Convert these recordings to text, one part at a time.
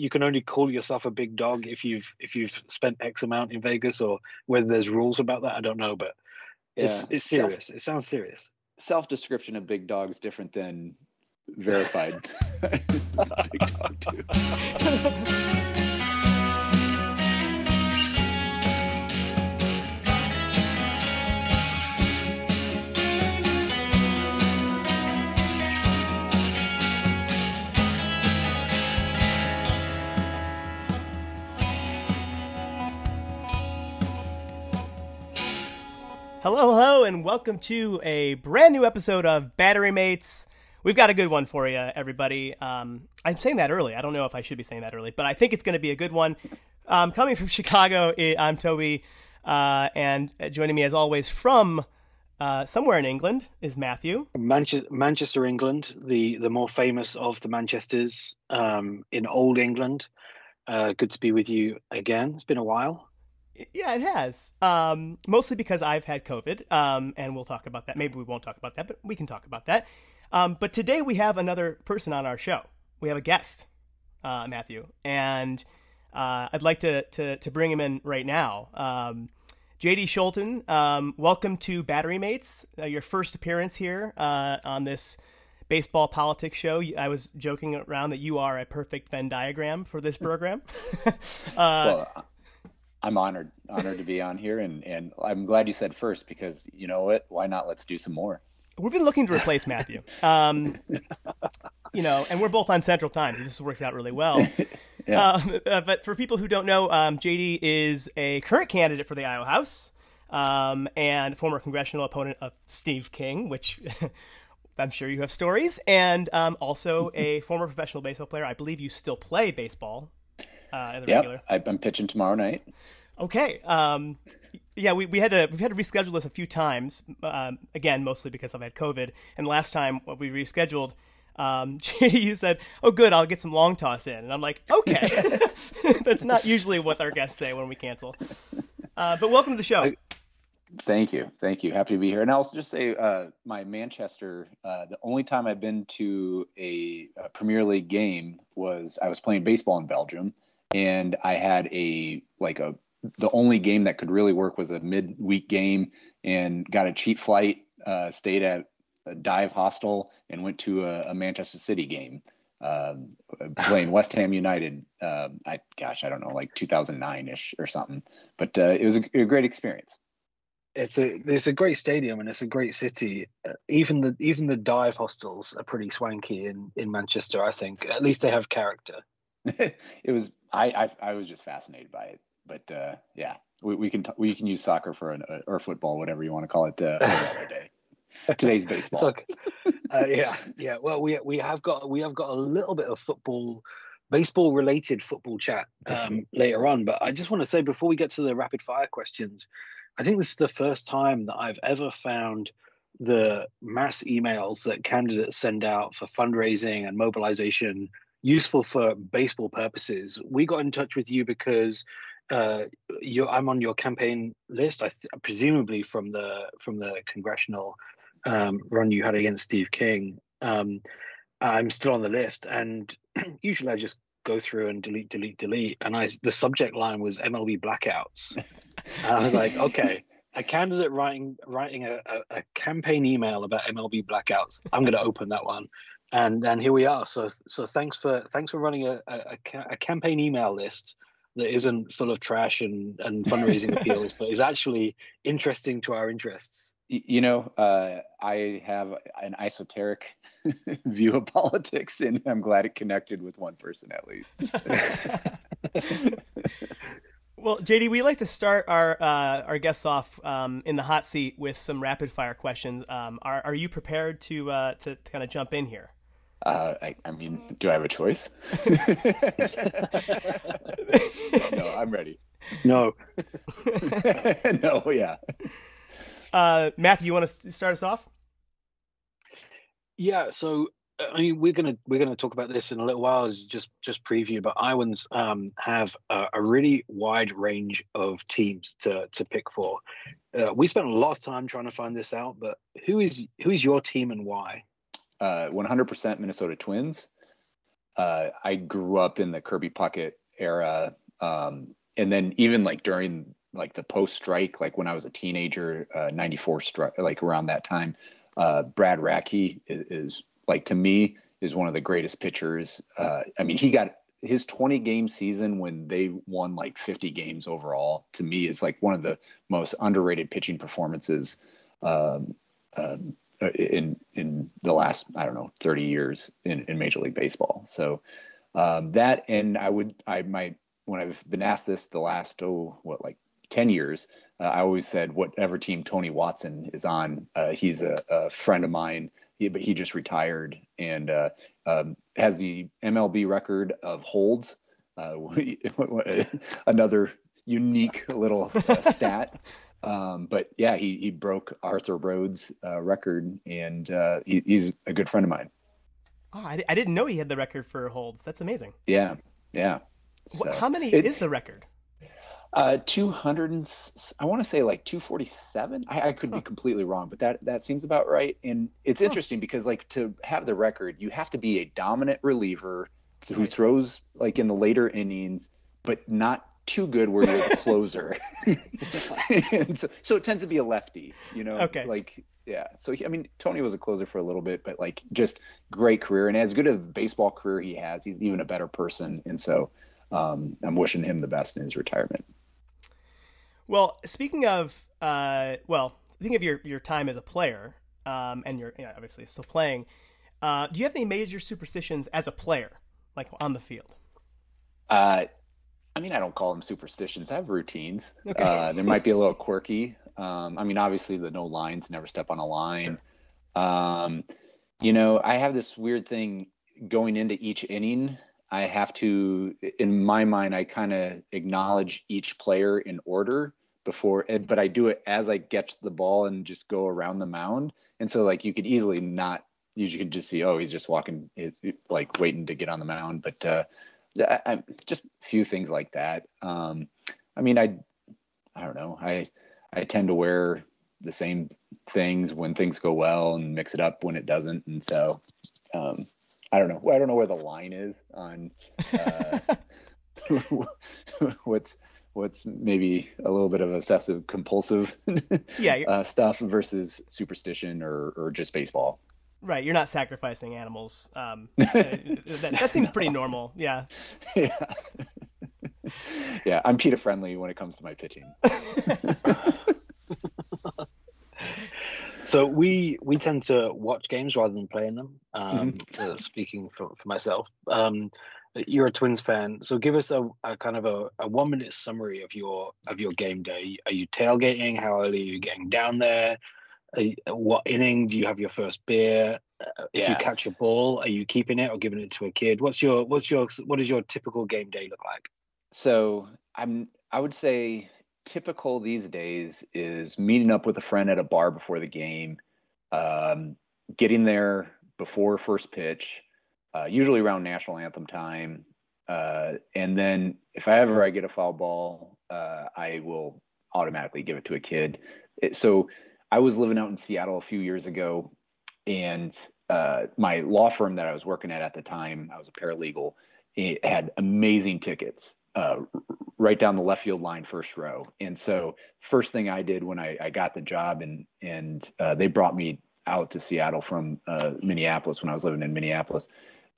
you can only call yourself a big dog if you've if you've spent X amount in Vegas, or whether there's rules about that. I don't know, but it's yeah. it's serious. Self, it sounds serious. Self description of big dog is different than verified big dog too. And welcome to a brand new episode of Battery Mates. We've got a good one for you, everybody. Um, I'm saying that early. I don't know if I should be saying that early, but I think it's going to be a good one. Um, coming from Chicago, I'm Toby, uh, and joining me as always from uh, somewhere in England is Matthew. Manchester, Manchester, England, the the more famous of the Manchesters um, in Old England. Uh, good to be with you again. It's been a while. Yeah, it has. Um, mostly because I've had COVID, um, and we'll talk about that. Maybe we won't talk about that, but we can talk about that. Um, but today we have another person on our show. We have a guest, uh, Matthew, and uh, I'd like to, to, to bring him in right now. Um, JD Scholten, um, welcome to Battery Mates. Uh, your first appearance here uh, on this baseball politics show. I was joking around that you are a perfect Venn diagram for this program. Uh, well, I'm honored, honored to be on here, and and I'm glad you said first because you know what? Why not? Let's do some more. We've been looking to replace Matthew. Um, you know, and we're both on Central Time, so this works out really well. yeah. Um, uh, but for people who don't know, um, JD is a current candidate for the Iowa House um, and former congressional opponent of Steve King, which I'm sure you have stories, and um, also a former professional baseball player. I believe you still play baseball uh, in the yep, regular. I'm pitching tomorrow night. Okay. Um, yeah, we, we had to we've had to reschedule this a few times. Um, again, mostly because I've had COVID. And last time what we rescheduled, um, you said, "Oh, good, I'll get some long toss in," and I'm like, "Okay." That's not usually what our guests say when we cancel. Uh, but welcome to the show. Thank you, thank you. Happy to be here. And I'll just say, uh, my Manchester. Uh, the only time I've been to a, a Premier League game was I was playing baseball in Belgium and I had a like a the only game that could really work was a midweek game and got a cheap flight, uh, stayed at a dive hostel and went to a, a Manchester City game, uh, playing West Ham United. Uh, I gosh, I don't know, like 2009 ish or something, but uh, it was a, a, great experience. It's a it's a great stadium and it's a great city. Uh, even the even the dive hostels are pretty swanky in in Manchester. I think at least they have character. it was I, I, I was just fascinated by it. But uh, yeah, we, we can t- we can use soccer for an uh, or football, whatever you want to call it, uh, another day. Today's baseball. Uh, yeah, yeah. Well, we we have got we have got a little bit of football, baseball related football chat um, later on. But I just want to say before we get to the rapid fire questions, I think this is the first time that I've ever found the mass emails that candidates send out for fundraising and mobilization useful for baseball purposes. We got in touch with you because uh, I'm on your campaign list. I th- presumably from the from the congressional um, run you had against Steve King. Um, I'm still on the list, and usually I just go through and delete, delete, delete. And I the subject line was MLB blackouts. and I was like, okay, a candidate writing writing a, a, a campaign email about MLB blackouts. I'm going to open that one and and here we are. So so thanks for thanks for running a, a, a campaign email list that isn't full of trash and, and fundraising appeals, but is actually interesting to our interests. You know, uh, I have an esoteric view of politics, and I'm glad it connected with one person at least. well, JD, we like to start our uh, our guests off um, in the hot seat with some rapid fire questions. Um, are are you prepared to uh, to, to kind of jump in here? Uh, I, I, mean, do I have a choice? no, I'm ready. No. no, yeah. Uh, Matthew, you want to start us off? Yeah. So, I mean, we're gonna we're gonna talk about this in a little while, as just just preview. But Iowans um, have a, a, really wide range of teams to to pick for. Uh, we spent a lot of time trying to find this out, but who is who is your team and why? Uh, 100% Minnesota Twins. uh, I grew up in the Kirby Puckett era, um, and then even like during like the post strike, like when I was a teenager, uh, '94 strike, like around that time, uh, Brad Radke is, is, like to me is one of the greatest pitchers. Uh, I mean, he got his 20 game season when they won like 50 games overall. To me, is like one of the most underrated pitching performances um, um, in in the last I don't know 30 years in, in Major League Baseball. So um, that and I would I might when I've been asked this the last oh what like 10 years, uh, I always said whatever team Tony Watson is on, uh, he's a, a, friend of mine. He, but he just retired and uh, um, has the MLB record of holds. Uh, another unique little uh, stat. Um, but yeah, he he broke Arthur Rhodes' uh, record, and he, he's a good friend of mine. Oh, I, I didn't know he had the record for holds. That's amazing. Yeah, yeah. So, How many it, is the record? Uh, 200 and I want to say like 247. I, I could huh. be completely wrong, but that that seems about right. And it's huh. interesting because like to have the record, you have to be a dominant reliever who right. throws like in the later innings, but not too good where you're the closer. and so, so it tends to be a lefty, you know. Okay. Like yeah. So I mean, Tony was a closer for a little bit, but like just great career and as good a baseball career he has, he's even a better person. And so um, I'm wishing him the best in his retirement. Well, speaking of, uh, well, speaking of your, your time as a player, um, and you're you know, obviously still playing, uh, do you have any major superstitions as a player, like on the field? Uh, I mean, I don't call them superstitions. I have routines. Okay. Uh, they might be a little quirky. Um, I mean, obviously the no lines, never step on a line. Sure. Um, you know, I have this weird thing going into each inning. I have to, in my mind, I kind of acknowledge each player in order before but i do it as i get the ball and just go around the mound and so like you could easily not you could just see oh he's just walking he's like waiting to get on the mound but uh I, I, just a few things like that. Um i mean i i don't know. I i tend to wear the same things when things go well and mix it up when it doesn't. And so um i don't know. I don't know where the line is on uh what's what's maybe a little bit of obsessive compulsive yeah, uh, stuff versus superstition or, or just baseball. Right, you're not sacrificing animals. Um, uh, that, that, seems pretty normal. Yeah. Yeah. yeah, I'm PETA friendly when it comes to my pitching. so we we tend to watch games rather than playing them. Um, mm-hmm. uh, speaking for, for myself, um, you're a Twins fan, so give us a, a kind of a, a, one minute summary of your of your game day. Are you tailgating? How early are you getting down there? You, what inning do you have your first beer? Uh, if yeah. you catch a ball, are you keeping it or giving it to a kid? What's your what's your what does your typical game day look like? So I'm I would say typical these days is meeting up with a friend at a bar before the game, um, getting there before first pitch uh, usually around national anthem time. Uh, and then if I ever I get a foul ball, uh, I will automatically give it to a kid. It, so I was living out in Seattle a few years ago, and uh, my law firm that I was working at at the time, I was a paralegal, it had amazing tickets uh, right down the left field line, first row. And so first thing I did when I, I got the job, and and uh, they brought me out to Seattle from Minneapolis when I was living in Minneapolis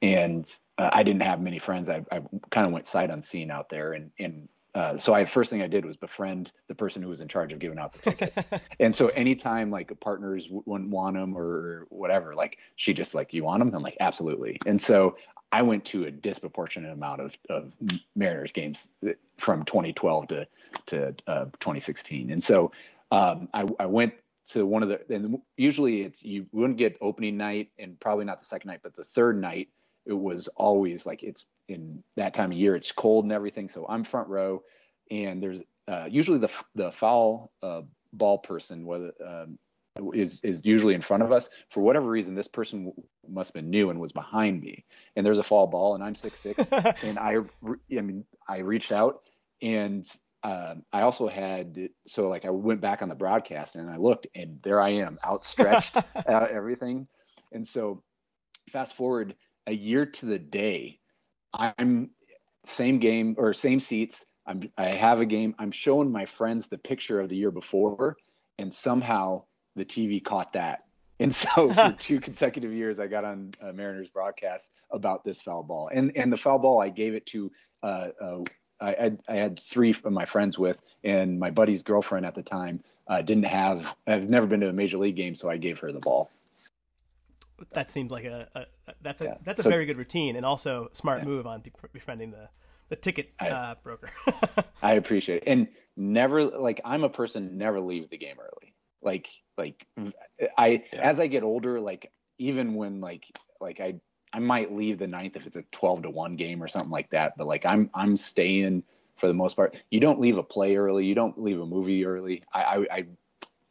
and uh, I didn't have many friends. I, I kind of went sight unseen out there, and and uh, so I first thing I did was befriend the person who was in charge of giving out the tickets. and so anytime like partners wouldn't want them or whatever, like she just like you want them. I'm like absolutely. And so I went to a disproportionate amount of, of Mariners games uh, from 2012 to to uh, 2016. And so um, I, I went to one of the and usually it's you wouldn't get opening night and probably not the second night, but the third night it was always like it's in that time of year it's cold and everything. So i'm front row and there's uh, usually the the foul uh, ball person whether um, is is usually in front of us. For whatever reason this person w- must have been new and was behind me. And there's a fall ball and i'm six six. And i i mean i reached out and um, I also had so like I went back on the broadcast and I looked and there I am outstretched uh, everything. And so fast forward a year to the day, I'm same game or same seats. I'm I have a game. I'm showing my friends the picture of the year before, and somehow the TV caught that. And so for two consecutive years, I got on uh, Mariners broadcast about this foul ball. And and the foul ball, I gave it to uh, uh, I, I, had three of my friends with, and my buddy's girlfriend at the time uh, didn't have. I've never been to a major league game, so I gave her the ball. That seems like a, a that's a yeah. that's a so, very good routine, and also smart yeah. move on befriending the the ticket I, uh, broker. I appreciate it, and never like I'm a person never leave the game early. Like like I yeah. as I get older, like even when like like I I might leave the ninth if it's a 12 to 1 game or something like that. But like I'm I'm staying for the most part. You don't leave a play early. You don't leave a movie early. I I, I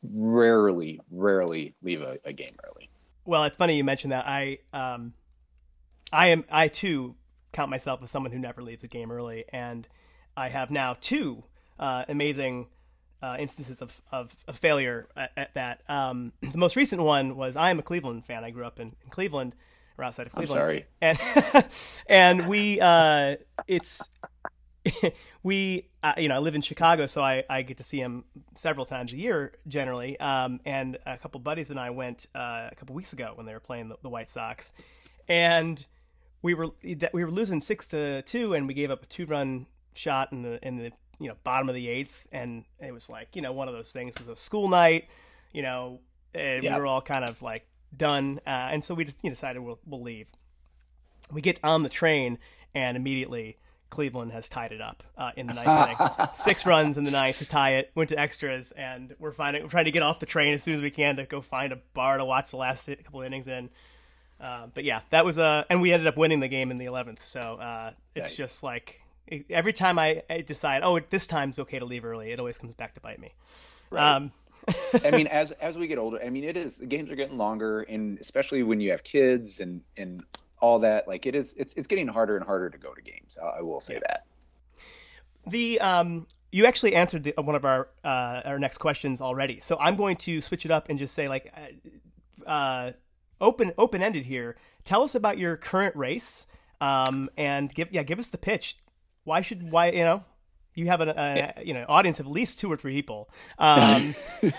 rarely rarely leave a, a, game early. Well, it's funny you mentioned that. I um I am I too count myself as someone who never leaves a game early, and I have now two uh, amazing. Uh, instances of, of, of failure at, at that. Um, the most recent one was I am a Cleveland fan. I grew up in, in Cleveland, or outside of Cleveland. I'm sorry. And and we uh, it's we uh, you know I live in Chicago, so I, I get to see him several times a year generally. Um, and a couple buddies and I went uh, a couple weeks ago when they were playing the, the, White Sox, and we were we were losing six to two, and we gave up a two run shot in the in the you know bottom of the eighth, and it was like you know one of those things. It was a school night, you know, and yep. we were all kind of like done. Uh, and so we just you know, decided we'll, we'll leave. We get on the train, and immediately Cleveland has tied it up uh, in the ninth inning. Six runs in the ninth to tie it. Went to extras, and we're finding we're trying to get off the train as soon as we can to go find a bar to watch the last couple innings in. Uh, but yeah, that was a, uh, and we ended up winning the game in the eleventh. So uh, it's right. just like every time I, I, decide, oh, this time's okay to leave early, it always comes back to bite me. Right. Um, I mean, as as we get older, I mean, it is the games are getting longer, and especially when you have kids and and all that, like it is, it's it's getting harder and harder to go to games. I, will say yeah. that. The um, you actually answered the, one of our uh, our next questions already, so I'm going to switch it up and just say like, uh, uh open open ended here. Tell us about your current race, um, and give yeah, give us the pitch. Why should why you know you have an a, you know audience of at least two or three people um,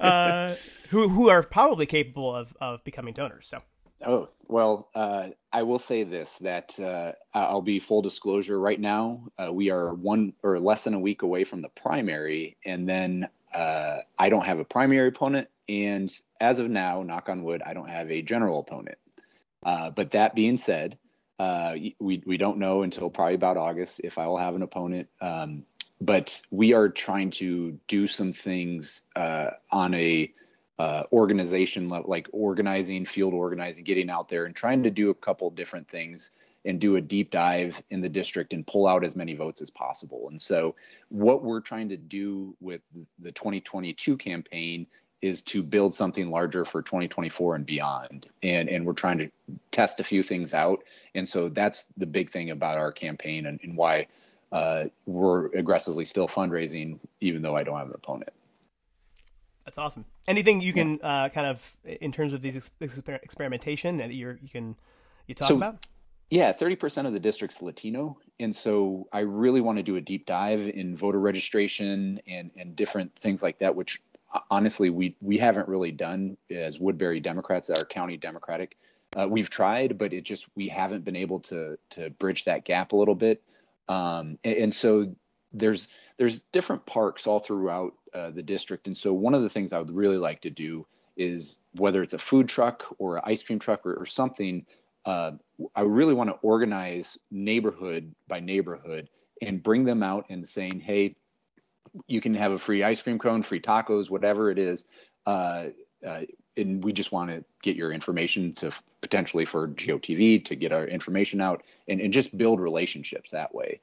uh, who who are probably capable of of becoming donors. So. Oh well, uh, I will say this: that uh, I'll be full disclosure. Right now, uh, we are one or less than a week away from the primary, and then uh, I don't have a primary opponent, and as of now, knock on wood, I don't have a general opponent. Uh, but that being said, uh, we we don't know until probably about August if I will have an opponent. Um, but we are trying to do some things on a uh, organization like organizing, field organizing, getting out there and trying to do a couple different things and do a deep dive in the district and pull out as many votes as possible. And so, what we're trying to do with the 2022 campaign is to build something larger for 2024 and beyond. And and we're trying to test a few things out. And so that's the big thing about our campaign and, and why uh, we're aggressively still fundraising, even though I don't have an opponent. That's awesome. Anything you can yeah. uh, kind of in terms of these ex- experimentation that you you can you talk so, about? Yeah, 30% of the district's Latino. And so I really want to do a deep dive in voter registration and, and different things like that, which honestly we we haven't really done as Woodbury Democrats, our county Democratic. Uh, we've tried, but it just we haven't been able to to bridge that gap a little bit. Um, and, and, so there's there's different parks all throughout uh, the district, and so one of the things I would really like to do is whether it's a food truck or an ice cream truck or, or something. Uh, I really want to organize neighborhood by neighborhood and bring them out and saying, hey, you can have a free ice cream cone, free tacos, whatever it is. Uh, uh, and we just want to get your information to potentially for GOTV to get our information out and, and just build relationships that way.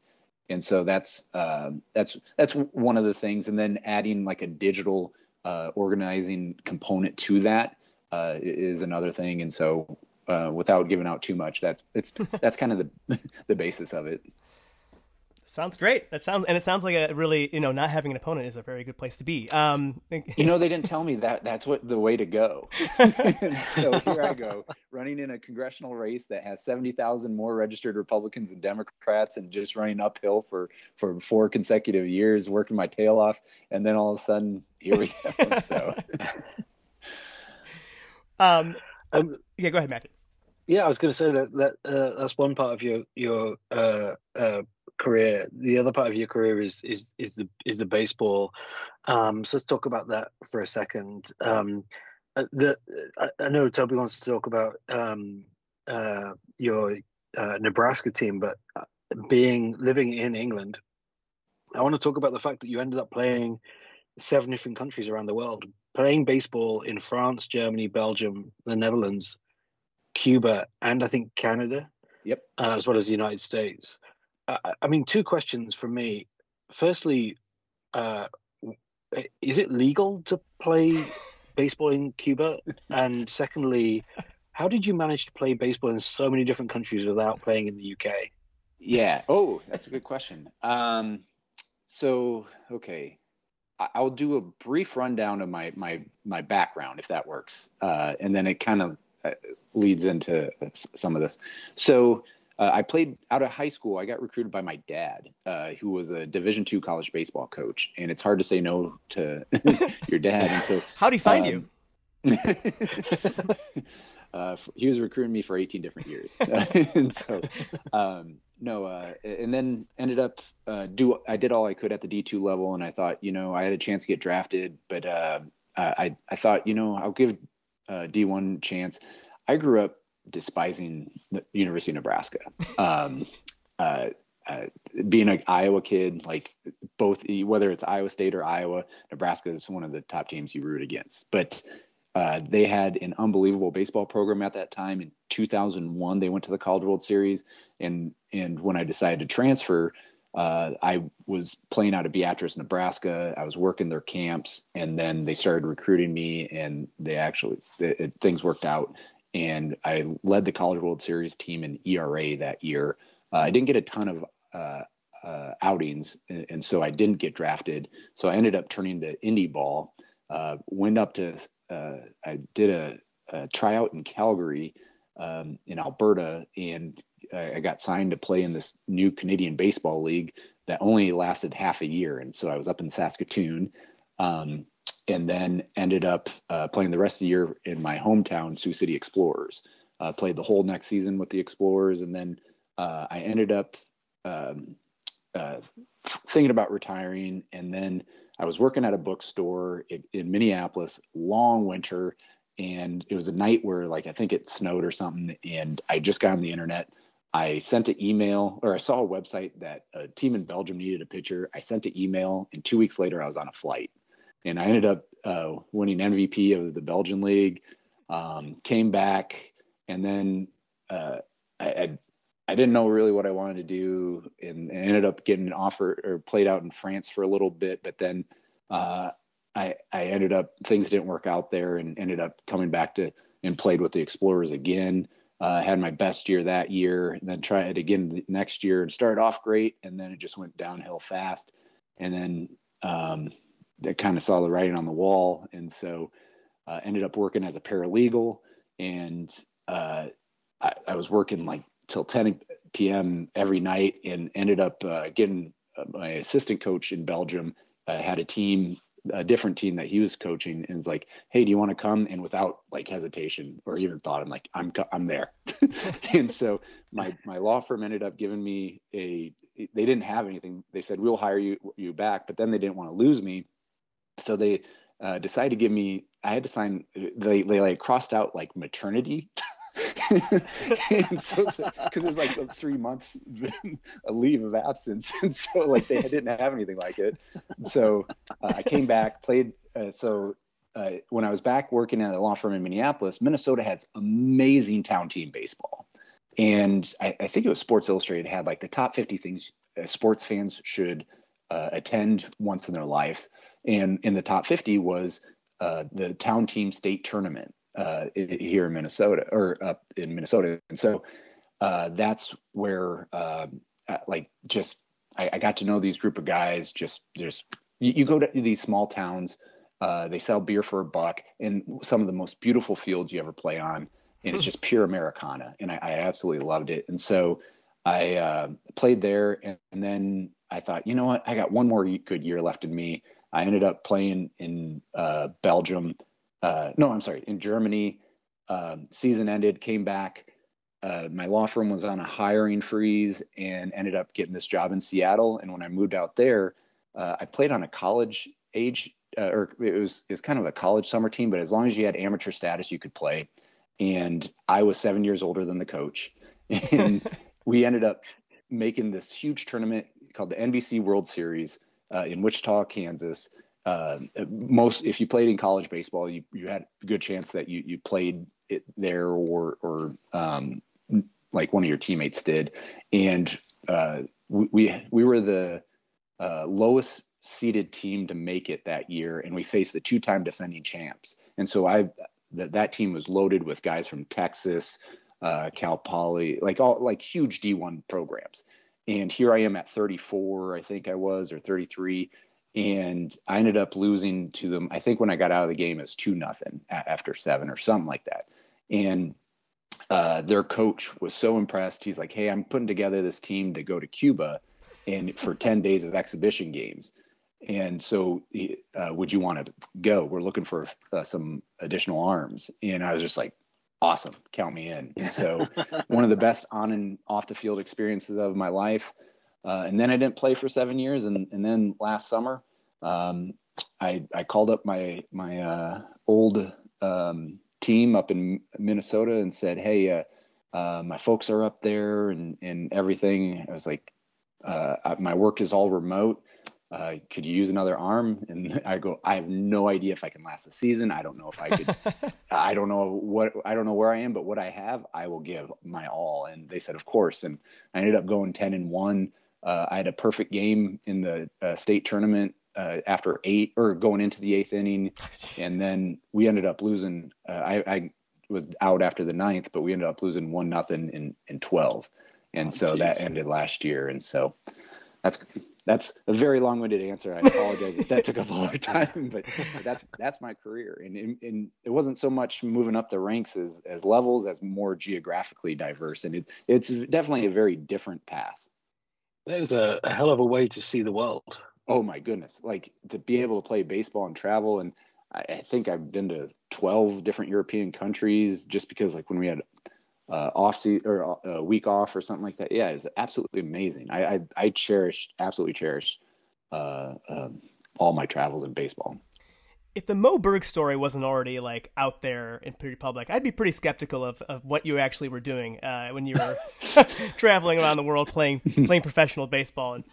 And so that's uh, that's that's one of the things. And then adding like a digital uh, organizing component to that uh, is another thing. And so uh, without giving out too much, that's it's that's kind of the the basis of it. Sounds great. That sounds and it sounds like a really you know not having an opponent is a very good place to be. Um, you know they didn't tell me that that's what the way to go. so here I go running in a congressional race that has seventy thousand more registered Republicans and Democrats, and just running uphill for for four consecutive years, working my tail off, and then all of a sudden here we go. so, um, um, yeah, go ahead, Matthew. Yeah, I was going to say that that uh, that's one part of your your uh, uh, career. The other part of your career is is is the is the baseball. Um, so let's talk about that for a second. Um, uh, the I, I, know Toby wants to talk about um, uh, your uh, Nebraska team, but uh, being living in England, I want to talk about the fact that you ended up playing seven different countries around the world, playing baseball in France, Germany, Belgium, the Netherlands, Cuba, and I think Canada. Yep. Uh, as well as the United States. I mean, two questions from me. Firstly, uh, is it legal to play baseball in Cuba? And secondly, how did you manage to play baseball in so many different countries without playing in the UK? Yeah. Oh, that's a good question. Um, so, okay, I'll do a brief rundown of my my my background, if that works, uh, and then it kind of uh, leads into some of this. So uh, I played out of high school. I got recruited by my dad, uh, who was a Division two college baseball coach, and it's hard to say no to your dad. And so, how do he find um, you? uh, he was recruiting me for 18 different years, and so um, no, uh, and then ended up uh, do. I did all I could at the D2 level, and I thought, you know, I had a chance to get drafted, but uh, I I thought, you know, I'll give D1 chance. I grew up despising the University of Nebraska. Um, uh, uh, being an Iowa kid, like both, whether it's Iowa State or Iowa, Nebraska is one of the top teams you root against. But uh, they had an unbelievable baseball program at that time. In 2001, they went to the College World Series, and and when I decided to transfer, uh, I was playing out of Beatrice, Nebraska. I was working their camps, and then they started recruiting me, and they actually it, it, things worked out, and I led the College World Series team in ERA that year. Uh, I didn't get a ton of uh, uh, outings, and, and, so I didn't get drafted. So I ended up turning to indie ball. Uh, went up to uh, I did a, a, tryout in Calgary, um, in Alberta, and I got signed to play in this new Canadian baseball league that only lasted half a year. And so I was up in Saskatoon. Um, and then ended up uh, playing the rest of the year in my hometown, Sioux City Explorers. Uh, played the whole next season with the Explorers, and then uh, I ended up um, uh, thinking about retiring. And then I was working at a bookstore in, in, Minneapolis, long winter, and it was a night where, like, I think it snowed or something. And I just got on the internet. I sent an email, or I saw a website that a team in Belgium needed a pitcher. I sent an email, and two weeks later, I was on a flight and I ended up uh, winning MVP of the Belgian league. Um, came back, and then uh, I, I, I didn't know really what I wanted to do, and, and, ended up getting an offer or played out in France for a little bit, but then uh, I I ended up things didn't work out there, and ended up coming back to and played with the Explorers again. Uh, had my best year that year, and then tried it again next year and started off great, and then it just went downhill fast. And then um, that kind of saw the writing on the wall, and so uh, ended up working as a paralegal, and uh, I, I, was working like till 10 p.m. every night, and ended up uh, getting uh, my assistant coach in Belgium uh, had a team. A different team that he was coaching, and was like, "Hey, do you want to come?" And without like hesitation or even thought, I'm like, "I'm I'm there." and so my my law firm ended up giving me a. They didn't have anything. They said we'll hire you you back, but then they didn't want to lose me, so they uh, decided to give me i had to sign they, they like crossed out like maternity. And so because it was like a three month a leave of absence. And so like they didn't have anything like it. So uh, i came back played uh, so uh, when i was back working at a law firm in minneapolis minnesota has amazing town team baseball. And I, I think it was sports illustrated had like the top 50 things uh, sports fans should uh, attend once in their lives and in the top 50 was uh, the town team state tournament uh, here in Minnesota or up in Minnesota. And so uh, that's where, um, uh, like, just I, I, got to know these group of guys. Just there's you, you go to these small towns. Uh, they sell beer for a buck, and some of the most beautiful fields you ever play on, and it's just pure Americana, and I, I absolutely loved it. And so I uh, played there, and, and, then I thought, you know what, I got one more good year left in me. I ended up playing in uh, Belgium. Uh, no, I'm sorry, in Germany. Um, season ended, came back. Uh, my law firm was on a hiring freeze and ended up getting this job in Seattle. And when I moved out there, uh, I played on a college age, uh, or it was it's kind of a college summer team, but as long as you had amateur status, you could play. And I was seven years older than the coach, and we ended up making this huge tournament called the NBC World Series uh, in Wichita, Kansas. Uh, most, if you played in college baseball, you, you had a good chance that you you played it there or or um, like one of your teammates did, and uh, we we were the uh, lowest seeded team to make it that year, and we faced the two-time defending champs. And so I that that team was loaded with guys from Texas, uh, Cal Poly, like all like huge D1 programs. And here I am at 34, I think I was, or 33, and I ended up losing to them. I think when I got out of the game, it was two nothing after seven or something like that. And uh, their coach was so impressed. He's like, "Hey, I'm putting together this team to go to Cuba, and for 10 days of exhibition games. And so, uh, would you want to go? We're looking for uh, some additional arms." And I was just like, "Awesome, count me in." And so, one of the best on and off the field experiences of my life. Uh, and then I didn't play for seven years, and and then last summer, um, I I called up my my uh, old um, team up in Minnesota and said, "Hey, uh, uh, my folks are up there and and everything." I was like, uh, "My work is all remote. Uh, could you use another arm?" And I go, "I have no idea if I can last the season. I don't know if I could. I don't know what I don't know where I am, but what I have, I will give my all." And they said, "Of course." And I ended up going ten and one. Uh, I had a perfect game in the uh, state tournament uh, after eight or going into the eighth inning, and then we ended up losing. Uh, I, I, was out after the ninth, but we ended up losing one nothing in in twelve, and oh, so geez. that ended last year. And so that's that's a very long-winded answer. I apologize if that took up a lot of time, but that's that's my career, and, and, and it wasn't so much moving up the ranks as as levels as more geographically diverse, and it, it's definitely a very different path. That was a, a hell of a way to see the world oh my goodness, like to be able to play baseball and travel. And I, I think I've been to 12 different European countries just because like when we had uh, off season or uh, a week off or something like that. Yeah, it's absolutely amazing. I, I, I cherish, absolutely cherish uh, um, all my travels in baseball. If the Moe Berg story wasn't already like out there in pretty public, I'd be pretty skeptical of, of what you actually were doing uh, when you were traveling around the world playing playing professional baseball. And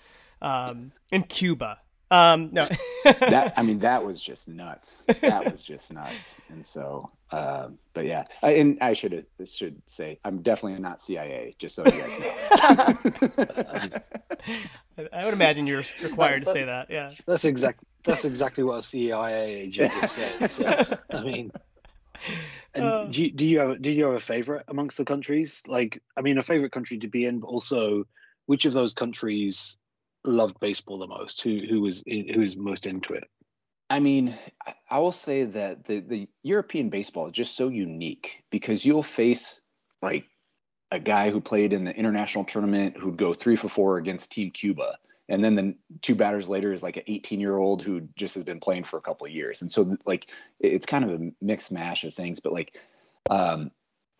um, in Cuba. Um, no, that I mean that was just nuts. That was just nuts. And so, uh, but yeah, I, and I should should say I'm definitely not CIA. Just so you guys know. I would imagine you're required to say that. Yeah, that's exactly that's exactly what a CIA agent would say. So, I mean. And uh, do, you, do you have do you have a favorite amongst the countries? Like, I mean, a favorite country to be in, but also which of those countries loved baseball the most? Who who was who was most into it? I mean, I will say that the the European baseball is just so unique because you'll face like a guy who played in the international tournament who'd go three for four against Team Cuba, and then the two batters later is like an 18 year old who just has been playing for a couple of years, and so like it's kind of a mixed mash of things, but like um,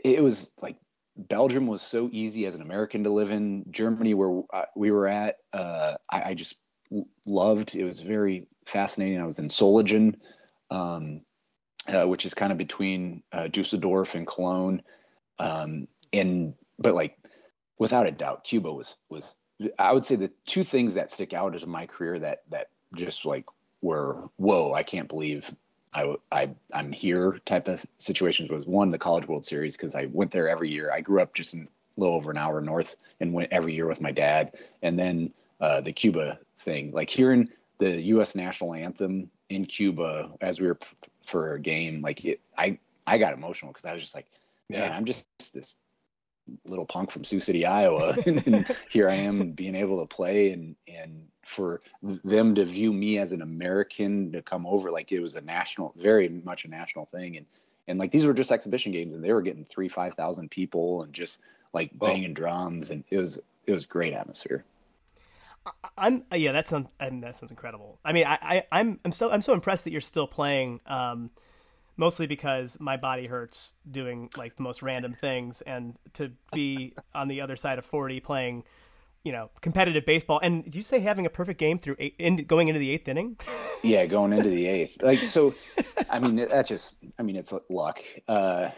it was like Belgium was so easy as an American to live in. Germany, where uh, we were at, uh, I, I, just loved. It was very fascinating. I was in Solingen, um, uh, which is kind of between uh, Dusseldorf and Cologne, um, and but like without a doubt, Cuba was was. I would say the two things that stick out in my career that that just like were whoa, I can't believe I, I I'm here type of situations was one the College World Series because I went there every year. I grew up just in a little over an hour north and went every year with my dad. And then uh, the Cuba thing, like hearing the U.S. national anthem in Cuba as we were p- for a game, like it, I I got emotional because I was just like, man, I'm just this little punk from Sioux City, Iowa, and, and here I am being able to play and and for them to view me as an American to come over, like it was a national, very much a national thing, and and like these were just exhibition games, and they were getting three, five thousand people, and just like banging drums, and it was it was great atmosphere. I'm yeah, that sounds I mean, that sounds incredible. I mean, I, I I'm I'm so I'm so impressed that you're still playing. Um, mostly because my body hurts doing like the most random things, and to be on the other side of forty playing, you know, competitive baseball. And did you say having a perfect game through eight, in, going into the eighth inning? yeah, going into the eighth. Like so, I mean that's just I mean it's luck uh,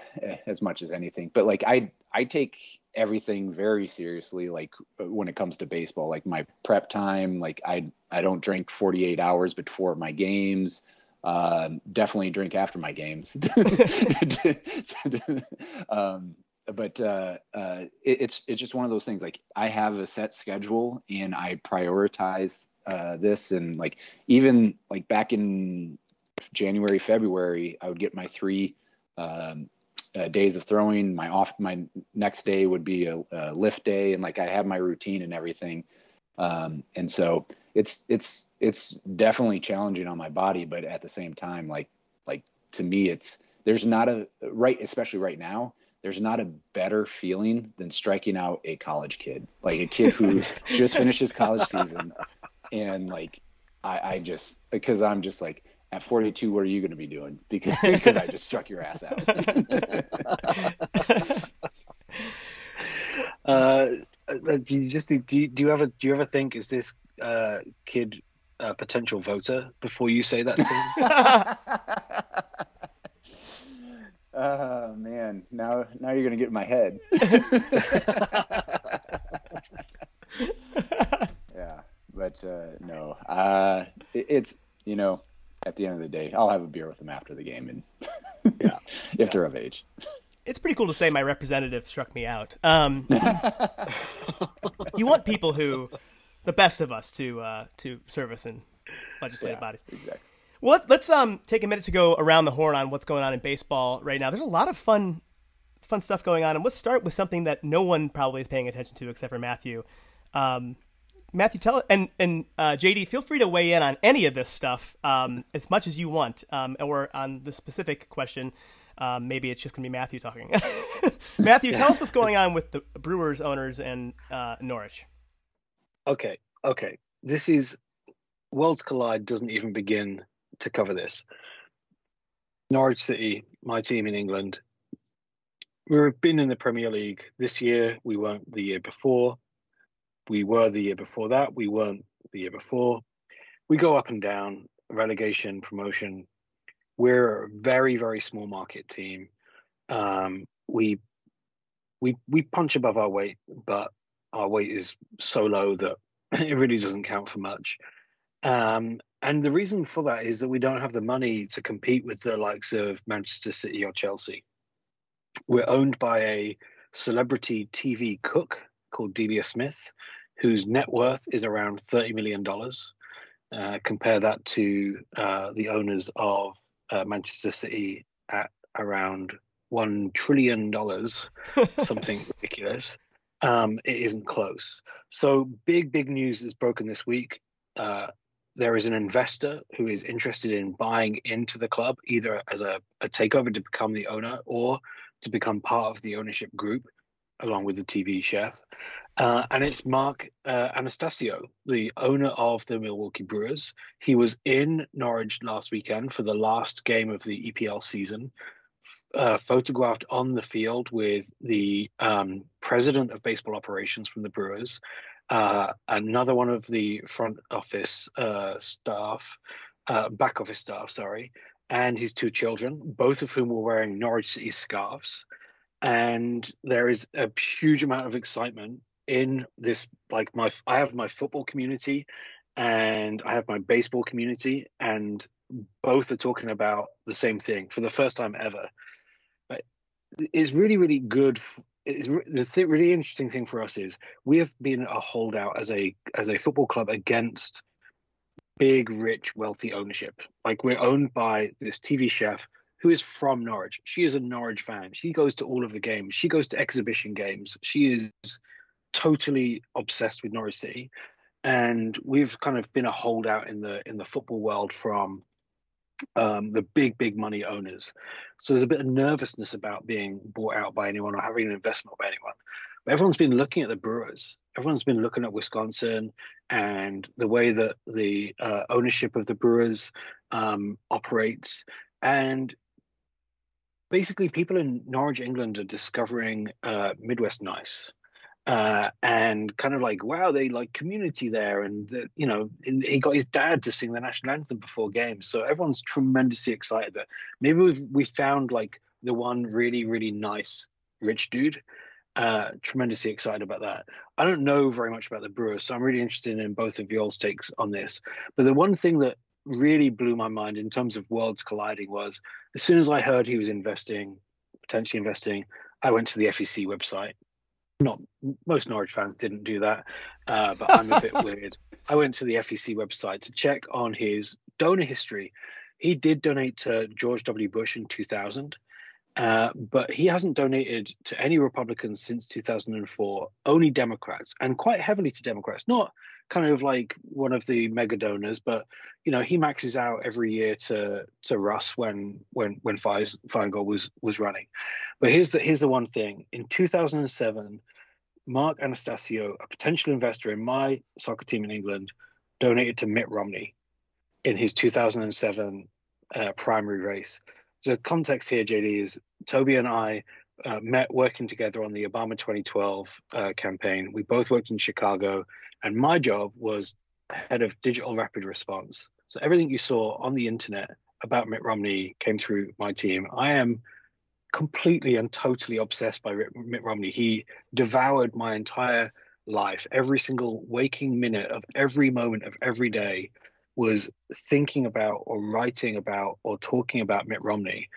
as much as anything. But like I I take everything very seriously like when it comes to baseball like my prep time like i i don't drink 48 hours before my games uh, definitely drink after my games um, but uh, uh, it, it's it's just one of those things like i have a set schedule and i prioritize uh, this and like even like back in january february i would get my three um, uh, days of throwing. My off, my next day would be a, a, lift day, and like I have my routine and everything. Um, and so it's it's it's definitely challenging on my body, but at the same time, like like to me, it's there's not a right, especially right now. There's not a better feeling than striking out a college kid, like a kid who just finishes college season, and like I, I just because I'm just like at 42, what are you going to be doing? Because because I just struck your ass out. uh, do you just do you, do you ever do you ever think is this uh, kid a potential voter before you say that to him? Oh man, now now you're gonna get in my head. yeah, but uh, no, uh, it, it's you know at the end of the day, I'll have a beer with them after the game, and yeah, if yeah. they're of age. It's pretty cool to say my representative struck me out. Um, you want people who, the best of us, to uh, to service in legislative yeah, bodies. Exactly. Well, let, us um take a minute to go around the horn on what's going on in baseball right now. There's a lot of fun, fun stuff going on, and let's start with something that no one probably is paying attention to except for Matthew. Um, Matthew, tell and and uh, JD, feel free to weigh in on any of this stuff um, as much as you want, um, or on the specific question. Um, maybe it's just gonna be Matthew talking. Matthew, tell us what's going on with the Brewers owners and uh, Norwich. Okay, okay. This is Worlds Collide doesn't even begin to cover this. Norwich City, my team in England, we've been in the Premier League this year. We weren't the year before. We were the year before that. We weren't the year before. We go up and down, relegation, promotion. We're a very, very small market team. Um, we we we punch above our weight, but our weight is so low that it really doesn't count for much. Um, and the reason for that is that we don't have the money to compete with the likes of Manchester City or Chelsea. We're owned by a celebrity TV cook called Delia Smith, whose net worth is around $30 million. Uh, compare that to uh, the owners of uh, Manchester City at around $1 trillion, something ridiculous. Um, it isn't close. So, big, big news is broken this week. There is an investor who is interested in buying into the club, either as a, a takeover to become the owner or to become part of the ownership group along with the TV chef. Uh, and it's Mark uh, Attanasio, the owner of the Milwaukee Brewers. He was in Norwich last weekend for the last game of the EPL season, uh, photographed on the field with the um, president of baseball operations from the Brewers, uh, another one of the front office uh, staff, uh, back office staff, sorry, and his two children, both of whom were wearing Norwich City scarves. And there is a huge amount of excitement in this like my i have my football community and i have my baseball community and both are talking about the same thing for the first time ever. But it's really really good the th- really interesting thing for us is we have been a holdout as a as a football club against big rich wealthy ownership like we're owned by this tv chef who is from Norwich. She is a Norwich fan. She goes to all of the games. She goes to exhibition games. She is totally obsessed with Norwich City. and we've kind of been a holdout in the in the football world from um, the big big money owners. So there's a bit of nervousness about being bought out by anyone or having an investment by anyone. But everyone's been looking at the Brewers. Everyone's been looking at Wisconsin and the way that the uh, ownership of the Brewers um, operates. And basically, people in Norwich, England, are discovering uh, Midwest nice uh, and kind of like wow they like community there and uh, you know he got his dad to sing the national anthem before games. So everyone's tremendously excited that maybe we've we found like the one really really nice rich dude uh, tremendously excited about that. I don't know very much about the brewers so i'm really interested in both of y'all's takes on this. But the one thing that really blew my mind in terms of worlds colliding was as soon as i heard he was investing potentially investing i went to the fec website not most Norwich fans didn't do that, uh, but I'm a bit weird. I went to the FEC website to check on his donor history. He did donate to George W. Bush in 2000, uh, but he hasn't donated to any Republicans since 2004, only Democrats, and quite heavily to Democrats. Not kind of like one of the mega donors, but you know he maxes out every year to to Russ when when when Feingold was was running. But here's the here's the one thing: in 2007, Mark Attanasio, a potential investor in my soccer team in England, donated to Mitt Romney in his 2007 uh, primary race. The context here, JD, is Toby and I uh, met working together on the Obama 2012 uh, campaign. We both worked in Chicago, and my job was head of digital rapid response. So everything you saw on the internet about Mitt Romney came through my team. I am completely and totally obsessed by Mitt Romney. He devoured my entire life. Every single waking minute of every moment of every day was thinking about or writing about or talking about Mitt Romney.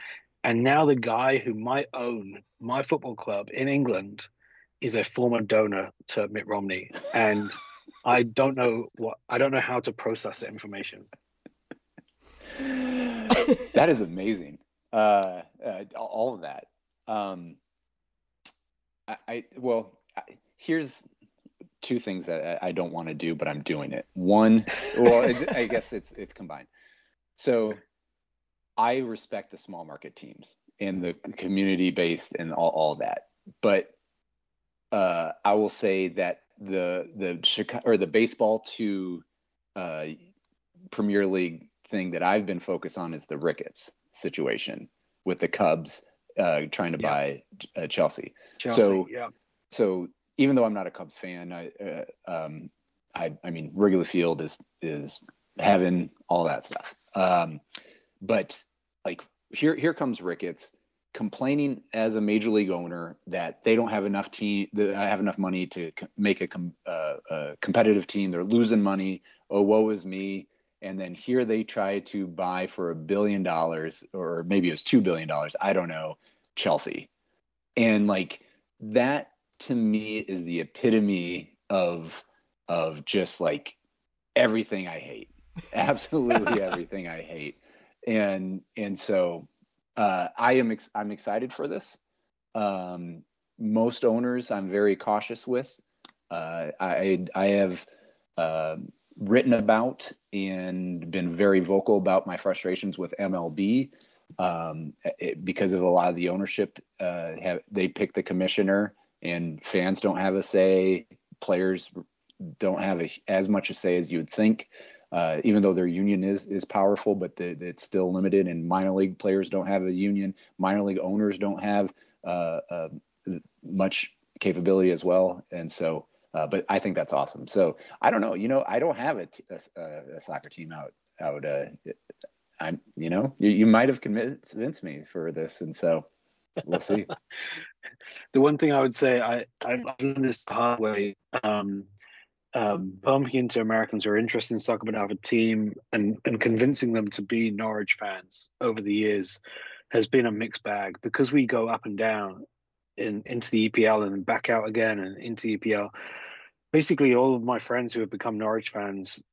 And now the guy who might own my football club in England is a former donor to Mitt Romney. And I don't know what I don't know how to process the information. that is amazing uh, uh, all of that. Um, I, I well, I, here's two things that I, I don't want to do, but I'm doing it. One, well, I guess it's it's combined. So, I respect the small market teams and the community based and all, all that, but uh, I will say that the the Chicago or the baseball to uh, Premier League thing that I've been focused on is the Ricketts situation with the Cubs uh, trying to yeah. buy uh, Chelsea. Chelsea. So, yeah. So even though I'm not a Cubs fan, I, uh, um, I, I mean, Wrigley Field is is heaven, all that stuff. Um, but like here, here comes Ricketts complaining as a major league owner that they don't have enough team, that I have enough money to make a, com- uh, a competitive team. They're losing money. Oh, woe is me. And then here they try to buy for a billion dollars or maybe it was two billion dollars. I don't know. Chelsea. And like that to me is the epitome of of just like everything i hate. Absolutely everything i hate. And and so uh, i am ex- i'm excited for this um, most owners i'm very cautious with uh, i i have uh, written about and been very vocal about my frustrations with MLB um, it, because of a lot of the ownership. Uh, have, they pick the commissioner, and fans don't have a say. Players don't have a, as much a say as you would think. Uh, even though their union is is powerful, but the, it's still limited. And minor league players don't have a union. Minor league owners don't have uh, uh much capability as well. And so uh, but I think that's awesome. So I don't know. You know, I don't have a, t- a, a soccer team out out. Uh, I'm. You know, you, you might have convinced me for this, and so we'll see. the one thing I would say, I I've learned this the hard way. Um, um, bumping into Americans who are interested in soccer but have a team and, and convincing them to be Norwich fans over the years has been a mixed bag because we go up and down in, into the EPL and back out again and into EPL. Basically, all of my friends who have become Norwich fans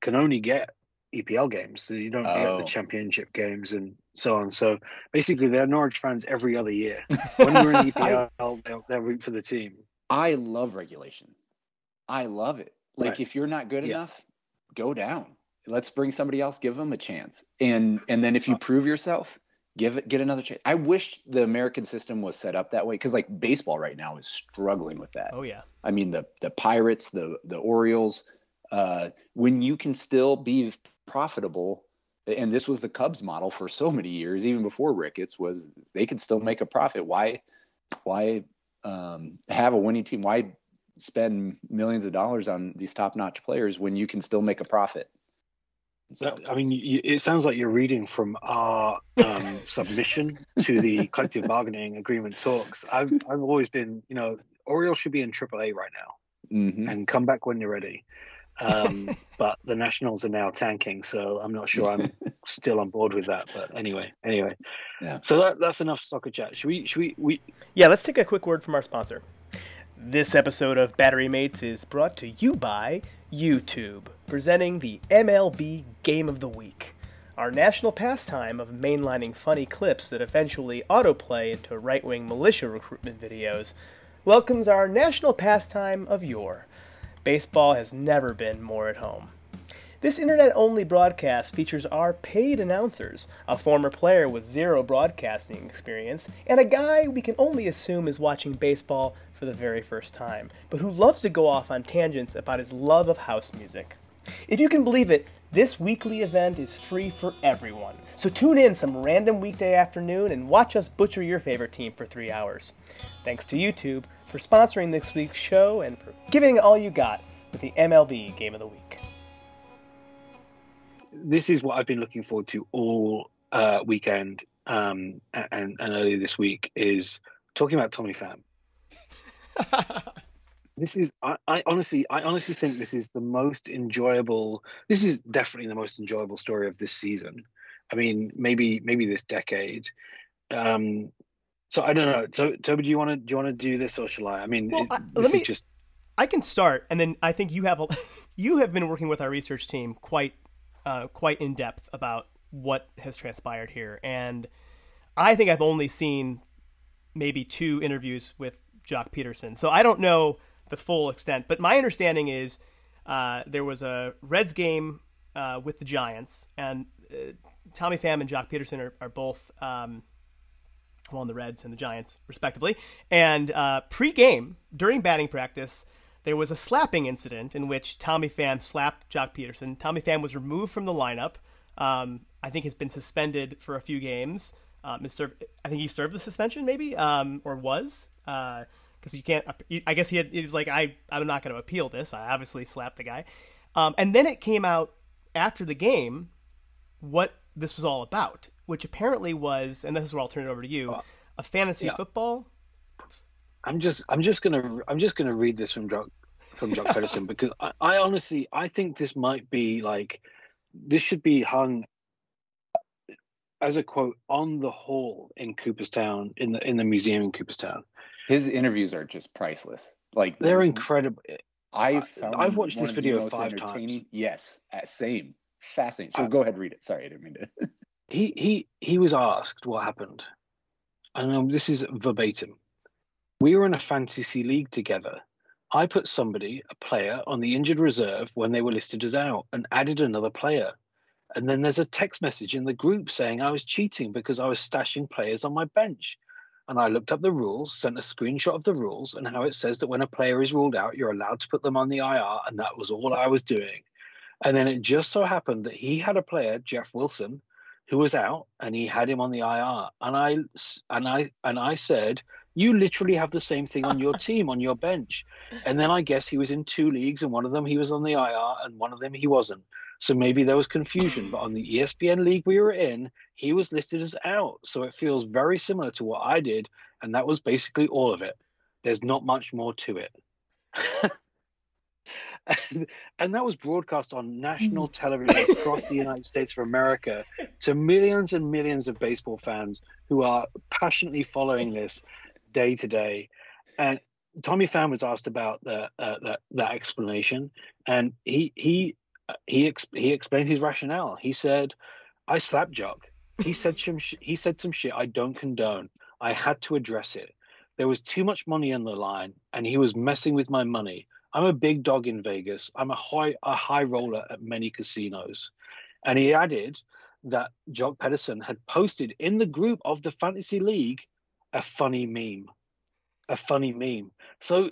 can only get EPL games. So you don't oh. get the oh. championship games and so on. So basically, they're Norwich fans every other year. When we're in EPL, they'll, they'll root for the team. I love relegation. I love it. Like Right. if you're not good Yeah. enough, go down. Let's bring somebody else, give them a chance. And and then if you prove yourself, give it get another chance. I wish the American system was set up that way cuz like baseball right now is struggling with that. Oh yeah. I mean the the Pirates, the the Orioles, uh, when you can still be profitable, and this was the Cubs model for so many years, even before Ricketts, was they could still make a profit. Why why um, have a winning team? Why spend millions of dollars on these top notch players when you can still make a profit? So, I mean, you, it sounds like you're reading from our um, submission to the collective bargaining agreement talks. I've I've always been, you know, Orioles should be in AAA right now Mhm. and come back when you're ready. Um, but the Nationals are now tanking, so I'm not sure I'm still on board with that. But anyway, anyway, Yeah. So that, that's enough soccer chat. Should we? Should we? We Yeah, let's take a quick word from our sponsor. This episode of Battery Mates is brought to you by YouTube, presenting the MLB Game of the Week, our national pastime of mainlining funny clips that eventually autoplay into right wing militia recruitment videos, welcomes our national pastime of yore. Baseball has never been more at home. This internet only broadcast features our paid announcers, a former player with zero broadcasting experience, and a guy we can only assume is watching baseball for the very first time, but who loves to go off on tangents about his love of house music. If you can believe it, this weekly event is free for everyone. So tune in some random weekday afternoon and watch us butcher your favorite team for three hours. Thanks to YouTube for sponsoring this week's show and for giving all you got with the MLB Game of the Week. this is what I've been looking forward to all uh, weekend um, and, and earlier this week is talking about Tommy Pham. this is I, I honestly I honestly think this is the most enjoyable this is definitely the most enjoyable story of this season. I mean maybe maybe this decade. Um so I don't know. So Toby, do you want to do you want to do this or shall I? I mean, Well, it, I- this let me- just I can start, and then I think you have a, you have been working with our research team quite uh, quite in depth about what has transpired here, and I think I've only seen maybe two interviews with Joc Pederson, so I don't know the full extent. But my understanding is uh, there was a Reds game uh, with the Giants, and uh, Tommy Pham and Joc Pederson are, are both. Um, well, on the Reds and the Giants, respectively. And uh, pre-game, during batting practice, there was a slapping incident in which Tommy Pham slapped Jock Peterson. Tommy Pham was removed from the lineup. Um, I think has been suspended for a few games. Um, is served, I think he served the suspension, maybe, um, or was, because you can't. I guess he had. He was like, I, I'm not going to appeal this. I obviously slapped the guy. Um, and then it came out after the game what this was all about, which apparently was, and this is where I'll turn it over to you, a fantasy yeah. football. I'm just I'm just gonna I'm just gonna read this from Joc from Joc Pederson because I, I honestly I think this might be like this should be hung as a quote on the hall in Cooperstown in the in the museum in Cooperstown. His interviews are just priceless. Like They're incredible. I I- found I've watched this video five times. Yes, same, fascinating. So go ahead, read it. Sorry, I didn't mean to. He he he was asked what happened. And um, this is verbatim. We were in a fantasy league together. I put somebody, a player, on the injured reserve when they were listed as out and added another player. And then there's a text message in the group saying I was cheating because I was stashing players on my bench. And I looked up the rules, sent a screenshot of the rules and how it says that when a player is ruled out, you're allowed to put them on the IR. And that was all I was doing. And then it just so happened that he had a player, Jeff Wilson, who was out and he had him on the IR. And I and I and I said, "You literally have the same thing on your team on your bench." And then I guess he was in two leagues, and one of them he was on the IR, and one of them he wasn't. So maybe there was confusion. But on the ESPN league we were in, he was listed as out. So it feels very similar to what I did, and that was basically all of it. There's not much more to it. and, and that was broadcast on national television across the United States of America to millions and millions of baseball fans who are passionately following this day to day. And Tommy Pham was asked about the, uh, that that explanation, and he he he ex- he explained his rationale. He said, "I slapped Joc. He said some sh- he said some shit I don't condone. I had to address it. There was too much money on the line, and he was messing with my money. I'm a big dog in Vegas. I'm a high a high roller at many casinos. And he added that Joc Pederson had posted in the group of the fantasy league a funny meme. A funny meme. So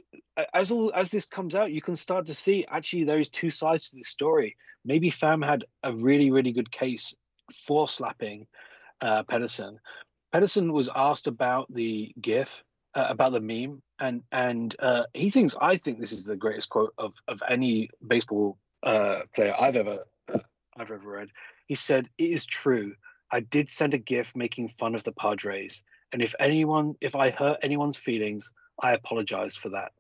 as all as this comes out, you can start to see actually there is two sides to this story. Maybe Pham had a really, really good case for slapping uh, Pederson. Pederson was asked about the GIF, uh, about the meme, and and uh, he thinks I think this is the greatest quote of of any baseball uh, player I've ever uh, I've ever read. He said, "It is true. I did send a GIF making fun of the Padres, and if anyone, if I hurt anyone's feelings, I apologize for that."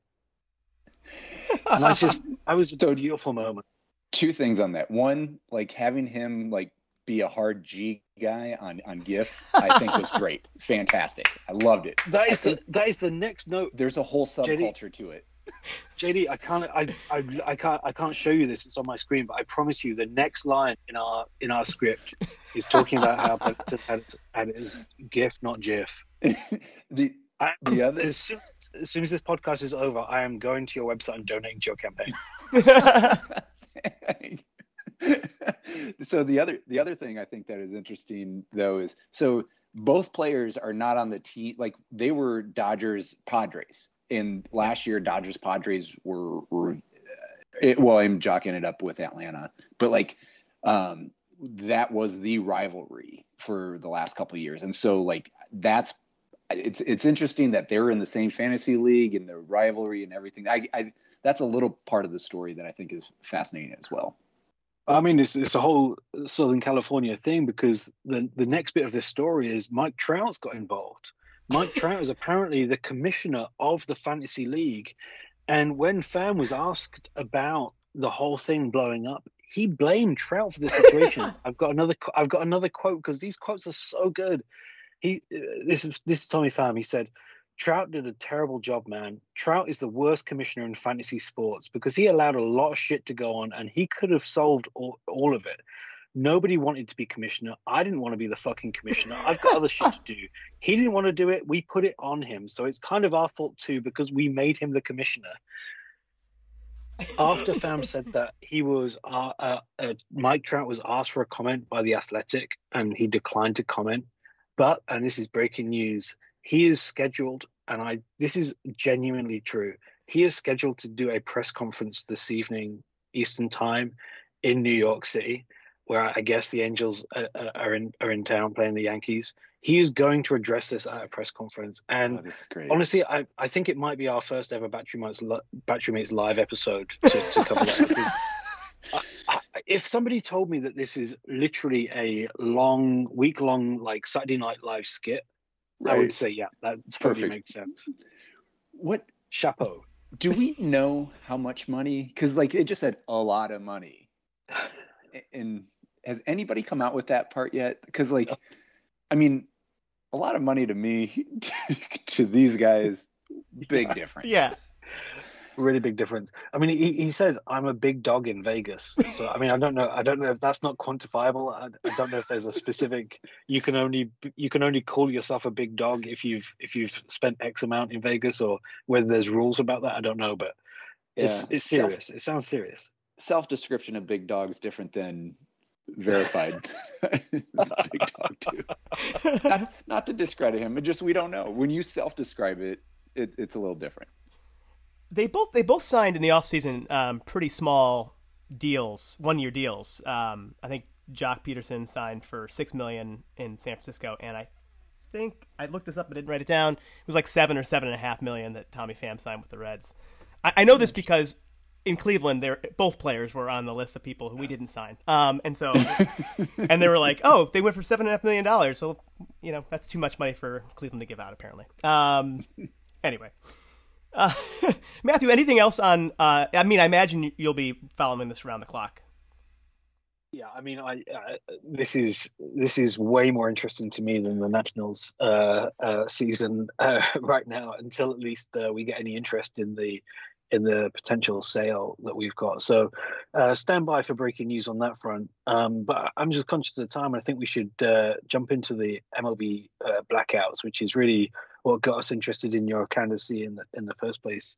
and I just, I was a beautiful moment. Two things on that. One, like having him like be a hard G guy on on GIF, I think was great, fantastic. I loved it. That is the that is the next note. There's a whole subculture to it. JD, I can't I, I I can't I can't show you this. It's on my screen, but I promise you, the next line in our in our script is talking about how Benson had, had his GIF, not GIF. the I, the other... as, soon, as soon as this podcast is over, I am going to your website and donating to your campaign. so the other the other thing I think that is interesting though is so both players are not on the team like they were Dodgers Padres and last year Dodgers Padres were were it, well I'm jocking it up with Atlanta but like um that was the rivalry for the last couple of years and so like that's it's it's interesting that they're in the same fantasy league and the rivalry and everything I, I that's a little part of the story that I think is fascinating as well. I mean, it's it's a whole Southern California thing because the the next bit of this story is Mike Trout's got involved. Mike Trout is apparently the commissioner of the fantasy league, and when Pham was asked about the whole thing blowing up, he blamed Trout for the situation. I've got another I've got another quote because these quotes are so good. He uh, this is this is Tommy Pham. He said, Trout did a terrible job, man. Trout is the worst commissioner in fantasy sports because he allowed a lot of shit to go on and he could have solved all, all of it. Nobody wanted to be commissioner. I didn't want to be the fucking commissioner. I've got other shit to do. He didn't want to do it. We put it on him. So it's kind of our fault too because we made him the commissioner. After Pham said that, he was uh, uh, uh, Mike Trout was asked for a comment by the Athletic and he declined to comment. But and this is breaking news he is scheduled, and I this is genuinely true. He is scheduled to do a press conference this evening Eastern Time in New York City, where I guess the Angels uh, uh, are in are in town playing the Yankees. He is going to address this at a press conference, and oh, honestly, I, I think it might be our first ever Battery Mates Battery Mates live episode to, to cover that. I, I, uh, if somebody told me that this is literally a long week long like Saturday Night Live skit Right. I would say, yeah, that totally makes sense. What chapeau? Do we know how much money? Because like it just said a lot of money. and has anybody come out with that part yet? Because like, I mean, a lot of money to me, to these guys, big yeah. difference. Yeah really big difference. I mean, he, he says I'm a big dog in Vegas. So I mean, I don't know. I don't know if that's not quantifiable. I, I, don't know if there's a specific. You can only you can only call yourself a big dog if you've if you've spent X amount in Vegas, or whether there's rules about that. I don't know, but it's yeah. it's serious. Self, it sounds serious. Self description of big dog is different than verified dog too. Not, not to discredit him, but just we don't know. When you self describe it, it, it's a little different they both they both signed in the offseason um, pretty small deals, one year deals. Um, I think Joc Pederson signed for six million in San Francisco, and I think I looked this up but didn't write it down. It was like seven or seven and a half million that Tommy Pham signed with the Reds. I, I know this because in Cleveland, they both players were on the list of people who we didn't sign. Um, and so, and they were like, "Oh, they went for seven and a half million dollars." So, you know, that's too much money for Cleveland to give out, apparently. Um, anyway, uh, Matthew, anything else on? Uh, I mean, I imagine you'll be following this around the clock. Yeah, I mean, I uh, this is this is way more interesting to me than the Nationals uh, uh, season uh, right now. Until at least we get any interest in the in the potential sale that we've got. So stand by for breaking news on that front. Um, but I'm just conscious of the time. I think we should jump into the MLB blackouts, which is really what got us interested in your candidacy in the in the first place.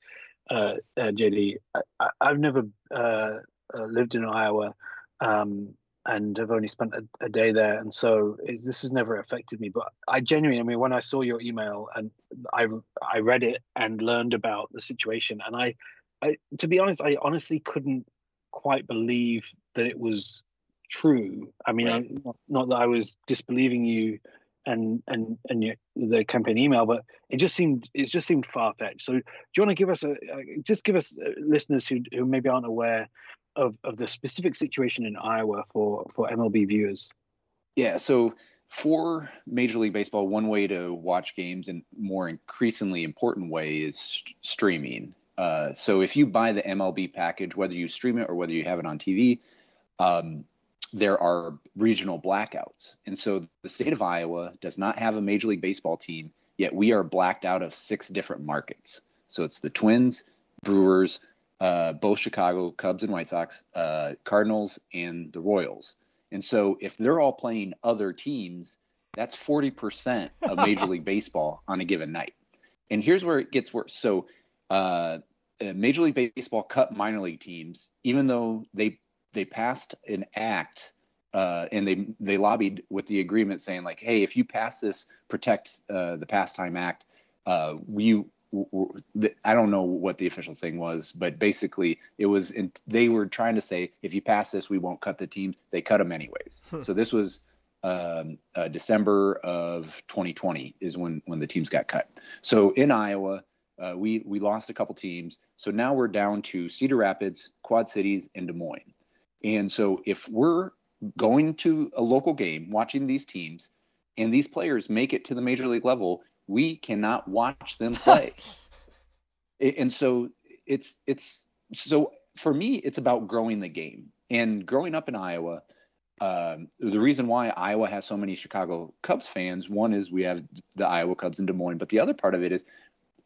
uh, uh, JD. I, have never uh, uh, lived in Iowa um, and have only spent a, a day there, and so this has never affected me. But I genuinely, I mean, when I saw your email and I I read it and learned about the situation, and I, I to be honest, I honestly couldn't quite believe that it was true. I mean, right. I, not, not that I was disbelieving you and and and your, the campaign email, but it just seemed it just seemed far fetched. So, do you want to give us a, just give us uh, listeners who who maybe aren't aware of of the specific situation in Iowa for for MLB viewers? Yeah. So for Major League Baseball, one way to watch games and more increasingly important way is st- streaming. Uh, so if you buy the MLB package, whether you stream it or whether you have it on TV, um, there are regional blackouts. And so the state of Iowa does not have a Major League Baseball team, yet we are blacked out of six different markets. So it's the Twins, Brewers, uh, both Chicago Cubs and White Sox, uh, Cardinals, and the Royals. And so if they're all playing other teams, that's 40% of Major League Baseball on a given night. And here's where it gets worse. So uh, Major League Baseball cut minor league teams, even though they they passed an act uh, and they they lobbied with the agreement saying like, hey, if you pass this Protect uh, the Pastime Act, uh, we I don't know what the official thing was, but basically it was in, they were trying to say if you pass this, we won't cut the teams. They cut them anyways. Hmm. So this was um, uh, December of 2020 is when when the teams got cut. So in Iowa, uh, we we lost a couple teams. So now we're down to Cedar Rapids, Quad Cities, and Des Moines. And so if we're going to a local game, watching these teams, and these players make it to the major league level, we cannot watch them play. and so it's it's so for me, it's about growing the game. And growing up in Iowa, um, the reason why Iowa has so many Chicago Cubs fans, one is we have the Iowa Cubs in Des Moines, but the other part of it is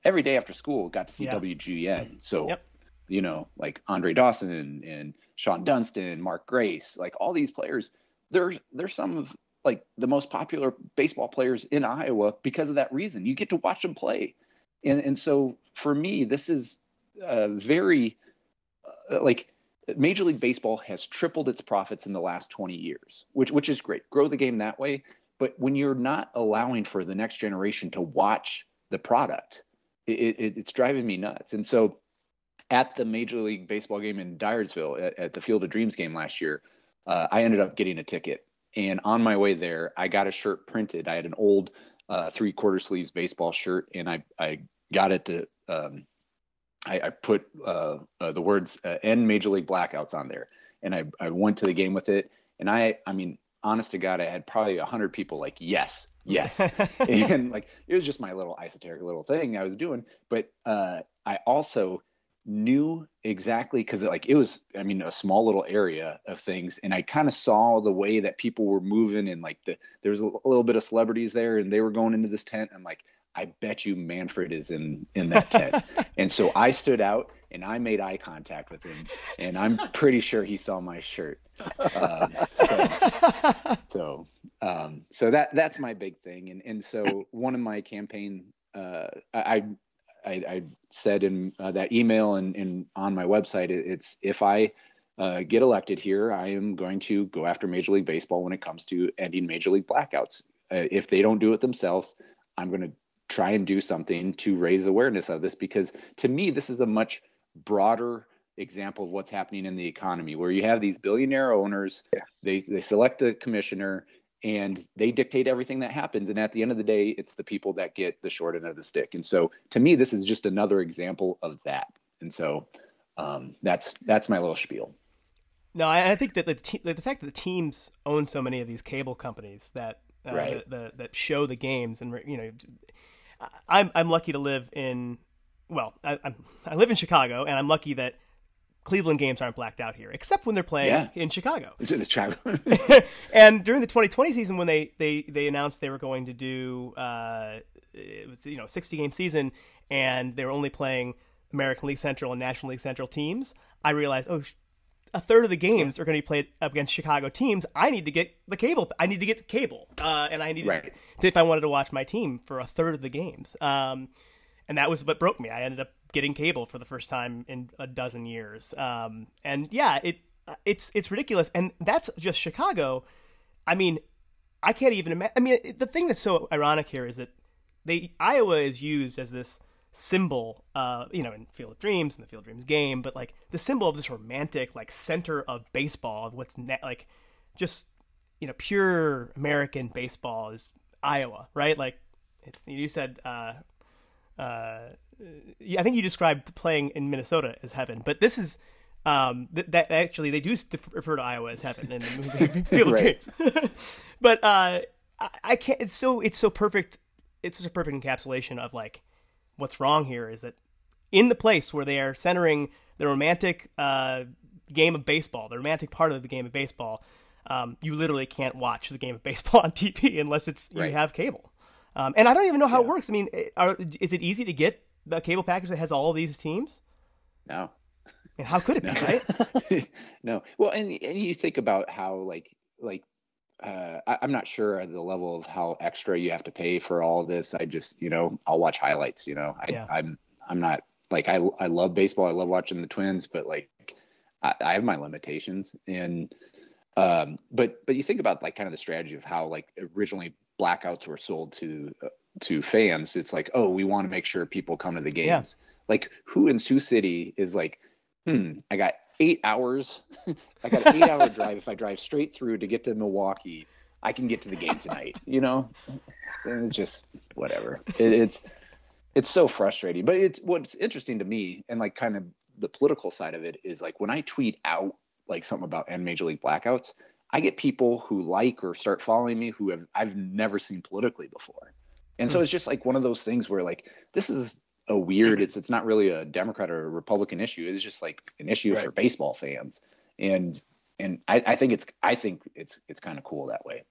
every day after school got to see yeah. WGN. So yep you know, like Andre Dawson and, and Shawon Dunston, Mark Grace, like all these players, they're they're some of like the most popular baseball players in Iowa because of that reason. You get to watch them play, and and so for me, this is very uh, like Major League Baseball has tripled its profits in the last 20 years, which which is great. Grow the game that way, but when you're not allowing for the next generation to watch the product, it, it, it's driving me nuts. And so at the Major League Baseball game in Dyersville at, at the Field of Dreams game last year, uh, I ended up getting a ticket. And on my way there, I got a shirt printed. I had an old uh, three quarter sleeves baseball shirt, and I, I got it to, um, I, I, put uh, uh the words uh, end Major League Blackouts on there. And I, I went to the game with it. And I, I mean, honest to God, I had probably a hundred people like, yes, yes. and like, it was just my little esoteric little thing I was doing. But uh, I also, knew exactly because like it was i mean a small little area of things and i kind of saw the way that people were moving and like the there was a little bit of celebrities there and they were going into this tent. I'm like i bet you manfred is in in that tent. And so i stood out and i made eye contact with him and i'm pretty sure he saw my shirt. Um, so so, um, so that that's my big thing. And and so one of my campaign uh, I, I, I said in uh, that email and, and, on my website, it's if I uh, get elected here, I am going to go after Major League Baseball when it comes to ending Major League blackouts. Uh, if they don't do it themselves, I'm going to try and do something to raise awareness of this because to me, this is a much broader example of what's happening in the economy where you have these billionaire owners, yes. they, they select a commissioner and they dictate everything that happens. And at the end of the day it's the people that get the short end of the stick. And so to me this is just another example of that. And so um, that's that's my little spiel. No i, I think that the, te- the fact that the teams own so many of these cable companies that uh, right. the, the, that show the games and you know i'm i'm lucky to live in well I, I'm, I live in chicago and i'm lucky that Cleveland games aren't blacked out here, except when they're playing yeah. in Chicago. and during the 2020 season, when they, they, they announced they were going to do uh, it was you know 60 game season, and they were only playing American League Central and National League Central teams, I realized oh. A third of the games are going to be played up against Chicago teams. I need to get the cable. I need to get the cable, uh, and I need right. to, if I wanted to watch my team for a third of the games. Um, and that was what broke me. I ended up getting cable for the first time in a dozen years. Um, and yeah, it it's it's ridiculous, and that's just Chicago. I mean, I can't even imagine. I mean, the thing that's so ironic here is that they Iowa is used as this symbol, uh, you know, in Field of Dreams and the Field of Dreams game, but like the symbol of this romantic, like center of baseball, of what's ne- like just you know pure American baseball is Iowa, right? Like it's you said. Uh, uh, I think you described playing in Minnesota as heaven, but this is um, th- that actually they do refer to Iowa as heaven in the movie Field of Dreams. but uh, I, I, can't. It's so it's so perfect. It's just a perfect encapsulation of like what's wrong here is that in the place where they are centering the romantic uh, game of baseball, the romantic part of the game of baseball, um, you literally can't watch the game of baseball on TV unless it's you have cable. Um, and I don't even know how yeah. it works. I mean, are, is it easy to get the cable package that has all these teams? No. And how could it no. be, right? no. Well, and and you think about how like like uh, I, am not sure the level of how extra you have to pay for all this. I just you know I'll watch highlights. You know I, yeah. I'm I'm not like I I love baseball. I love watching the Twins, but like I, I have my limitations and um but but you think about like kind of the strategy of how like originally blackouts were sold to uh, to fans it's like oh we want to make sure people come to the games. Yeah. like who in sioux city is like hmm i got eight hours i got an eight hour drive. If i drive straight through to get to milwaukee i can get to the game tonight you know? And it's just whatever. It, it's it's so frustrating. But it's what's interesting to me and like kind of the political side of it is like when i tweet out like something about end major league blackouts I get people who like or start following me who have I've never seen politically before. And so hmm. it's just like one of those things where like this is a weird it's it's not really a Democrat or a Republican issue. It's just like an issue right. for baseball fans. And and I, I think it's I think it's it's kind of cool that way.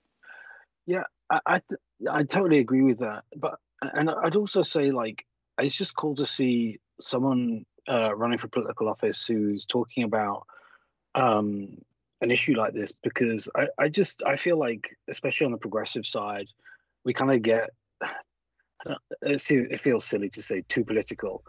Yeah, I I, th- I totally agree with that. But and I'd also say like it's just cool to see someone uh, running for political office who's talking about um, an issue like this because I, I just I feel like especially on the progressive side we kind of get it feels silly to say too political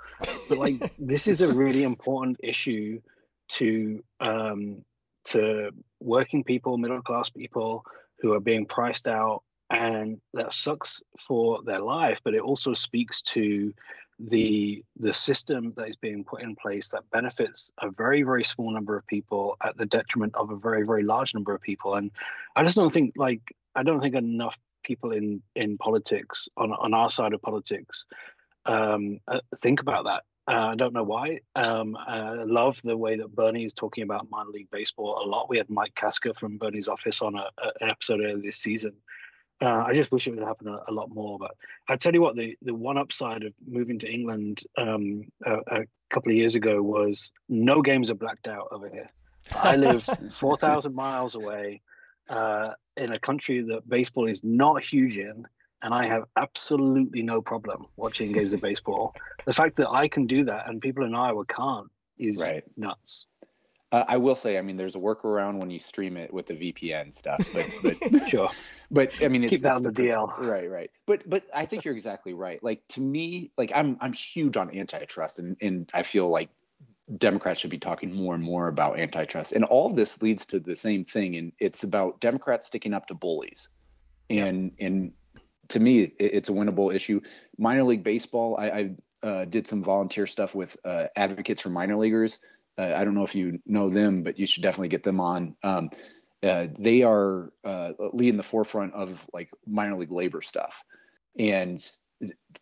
but like this is a really important issue to um to working people middle class people who are being priced out and that sucks for their life but it also speaks to the the system that is being put in place that benefits a very very small number of people at the detriment of a very very large number of people. And i just don't think like i don't think enough people in in politics on on our side of politics um, uh, think about that uh, I don't know why. Um, I love the way that Bernie is talking about minor league baseball a lot. We had Mike Kaska from Bernie's office on a, a, an episode earlier this season, uh, I just wish it would happen a, a, lot more. But I tell you what, the the one upside of moving to England um, a, a, couple of years ago was no games are blacked out over here. I live four thousand miles away uh, in a country that baseball is not huge in, and I have absolutely no problem watching games of baseball. The fact that I can do that and people in Iowa can't is right. nuts. Uh, I will say, I mean, there's a workaround when you stream it with the VPN stuff, but, but sure. But I mean, it's, keep that on the DL. Right, right. But but I think you're exactly right. Like to me, like I'm I'm huge on antitrust, and and I feel like Democrats should be talking more and more about antitrust. And all this leads to the same thing, and it's about Democrats sticking up to bullies. And yep. and to me, it's a winnable issue. Minor league baseball, I, I uh, did some volunteer stuff with uh, advocates for minor leaguers uh, I don't know if you know them, but you should definitely get them on. Um, uh, they are uh, leading the forefront of like minor league labor stuff. And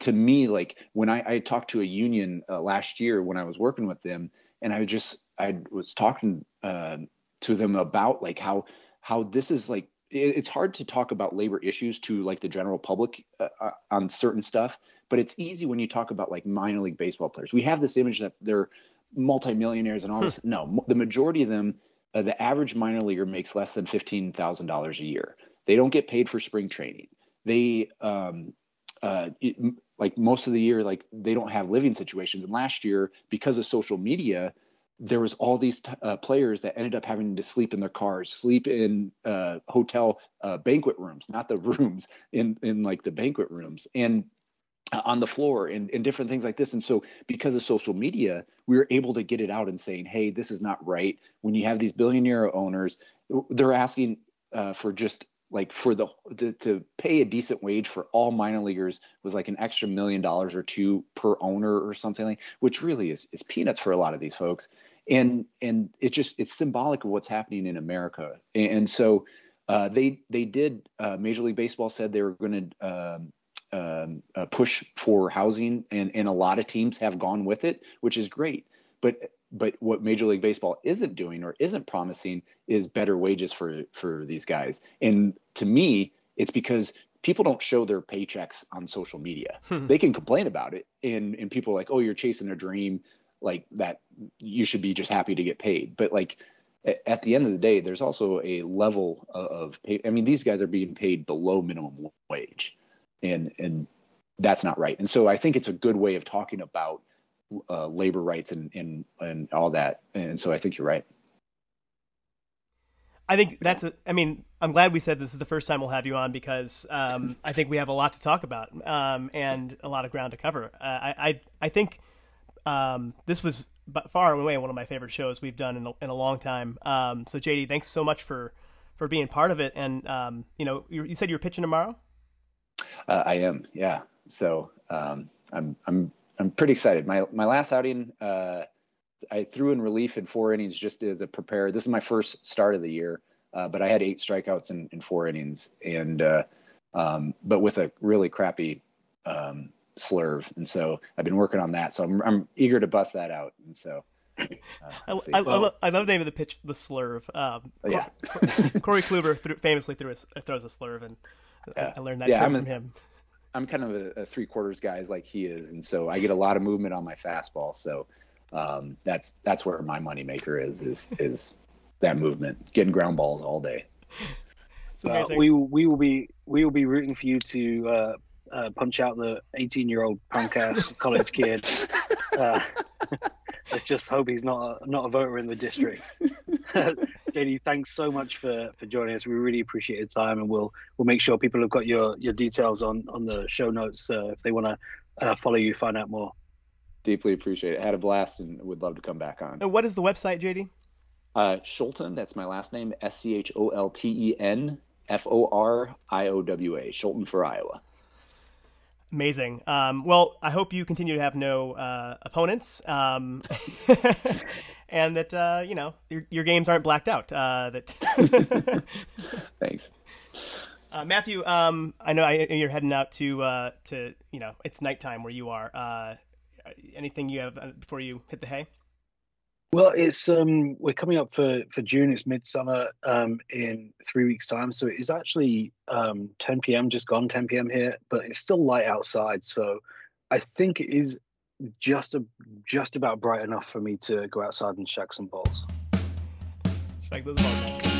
to me, like when I, I talked to a union uh, last year when I was working with them, and I just I was talking uh, to them about like how how this is like it's hard to talk about labor issues to like the general public uh, uh, on certain stuff, but it's easy when you talk about like minor league baseball players. We have this image that they're multimillionaires and all this. no, the majority of them, uh, the average minor leaguer makes less than fifteen thousand dollars a year. They don't get paid for spring training. They um, uh, it, like most of the year, like they don't have living situations. And last year, because of social media, there was all these t- uh, players that ended up having to sleep in their cars, sleep in uh, hotel uh, banquet rooms, not the rooms in in like the banquet rooms, and on the floor and, and different things like this. And so, because of social media, we were able to get it out and saying, "Hey, this is not right." When you have these billionaire owners, they're asking uh, for just like for the to, to pay a decent wage for all minor leaguers was like an extra million dollars or two per owner or something like, which really is is peanuts for a lot of these folks. And and it's just it's symbolic of what's happening in America. And, and so uh, they they did. Uh, Major League Baseball said they were going to um, um, uh, push for housing, and and a lot of teams have gone with it, which is great. But but what Major League Baseball isn't doing or isn't promising is better wages for for these guys. And to me, it's because people don't show their paychecks on social media. Hmm. They can complain about it, and and people are like, oh, you're chasing a dream, like that. You should be just happy to get paid. But like at the end of the day, there's also a level of pay. I mean, these guys are being paid below minimum wage and and that's not right. And so I think it's a good way of talking about uh, labor rights and and and all that. And so I think you're right. I think that's a, I mean, I'm glad we said this is the first time we'll have you on because um, I think we have a lot to talk about um, and a lot of ground to cover. Uh, I, I, I think um, this was by far and away one of my favorite shows we've done in a, in a long time. Um, so JD, thanks so much for for being part of it. And um, you know, you, you said you were pitching tomorrow. Uh, I am, yeah. So um, I'm I'm I'm pretty excited. My my last outing, uh, I threw in relief in four innings just as a prepare. This is my first start of the year, uh, but I had eight strikeouts in, in four innings, and uh, um, but with a really crappy um, slurve, and so I've been working on that. So I'm I'm eager to bust that out, and so. Uh, I, I, well, I, love, I, love, the name of the pitch, the slurve. Um, yeah. Corey Kluber threw, famously threw a, throws a slurve, and yeah. I learned that yeah, from him. I'm kind of a, a, three quarters guy like he is, and so I get a lot of movement on my fastball. So um, that's that's where my moneymaker is is is that movement, getting ground balls all day. Uh, we we will be we will be rooting for you to uh, uh, punch out the 18 year old punk ass college kid. Let's just hope he's not a, not a voter in the district. JD, thanks so much for, for joining us. We really appreciate your time, and we'll we'll make sure people have got your, your details on on the show notes uh, if they want to uh, follow you, find out more. Deeply appreciate it. Had a blast, and would love to come back on. And what is the website, JD? Uh, Scholten. That's my last name. S C H O L T E N F O R I O W A. Scholten for Iowa. Amazing. Um, well, I hope you continue to have no uh, opponents, um, and that uh, you know your, your, games aren't blacked out. Uh, that. Thanks. Uh, Matthew, um, I know I, you're heading out to uh, to you know it's nighttime where you are. Uh, anything you have before you hit the hay? Well, it's um we're coming up for for June. It's midsummer um in three weeks' time, so it is actually um 10 p.m. just gone 10 p.m. here, but it's still light outside. So I think it is just a just about bright enough for me to go outside and shag some balls. Shag those balls.